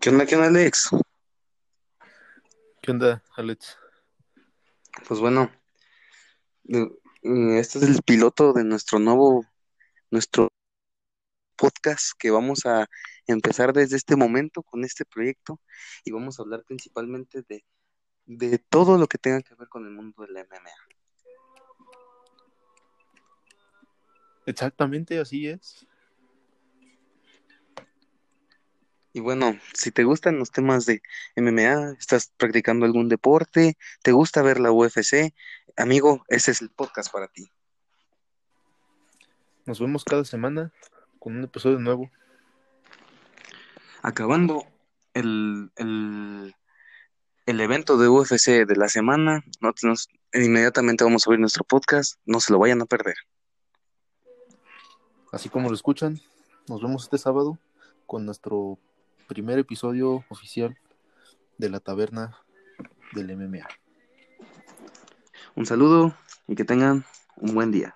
¿Qué onda, qué onda, Alex? ¿Qué onda, Alex? Pues bueno, de- eh, este es el piloto de nuestro nuevo, nuestro podcast que vamos a empezar desde este momento con este proyecto y vamos a hablar principalmente de, de todo lo que tenga que ver con el mundo del MMA. Exactamente así es. Y bueno, si te gustan los temas de MMA, estás practicando algún deporte, te gusta ver la UFC, amigo, ese es el podcast para ti. Nos vemos cada semana con un episodio nuevo. Acabando el, el, el evento de UFC de la semana, no, nos- inmediatamente vamos a subir nuestro podcast, no se lo vayan a perder. Así como lo escuchan, nos vemos este sábado con nuestro primer episodio oficial de la taberna del MMA. Un saludo y que tengan un buen día.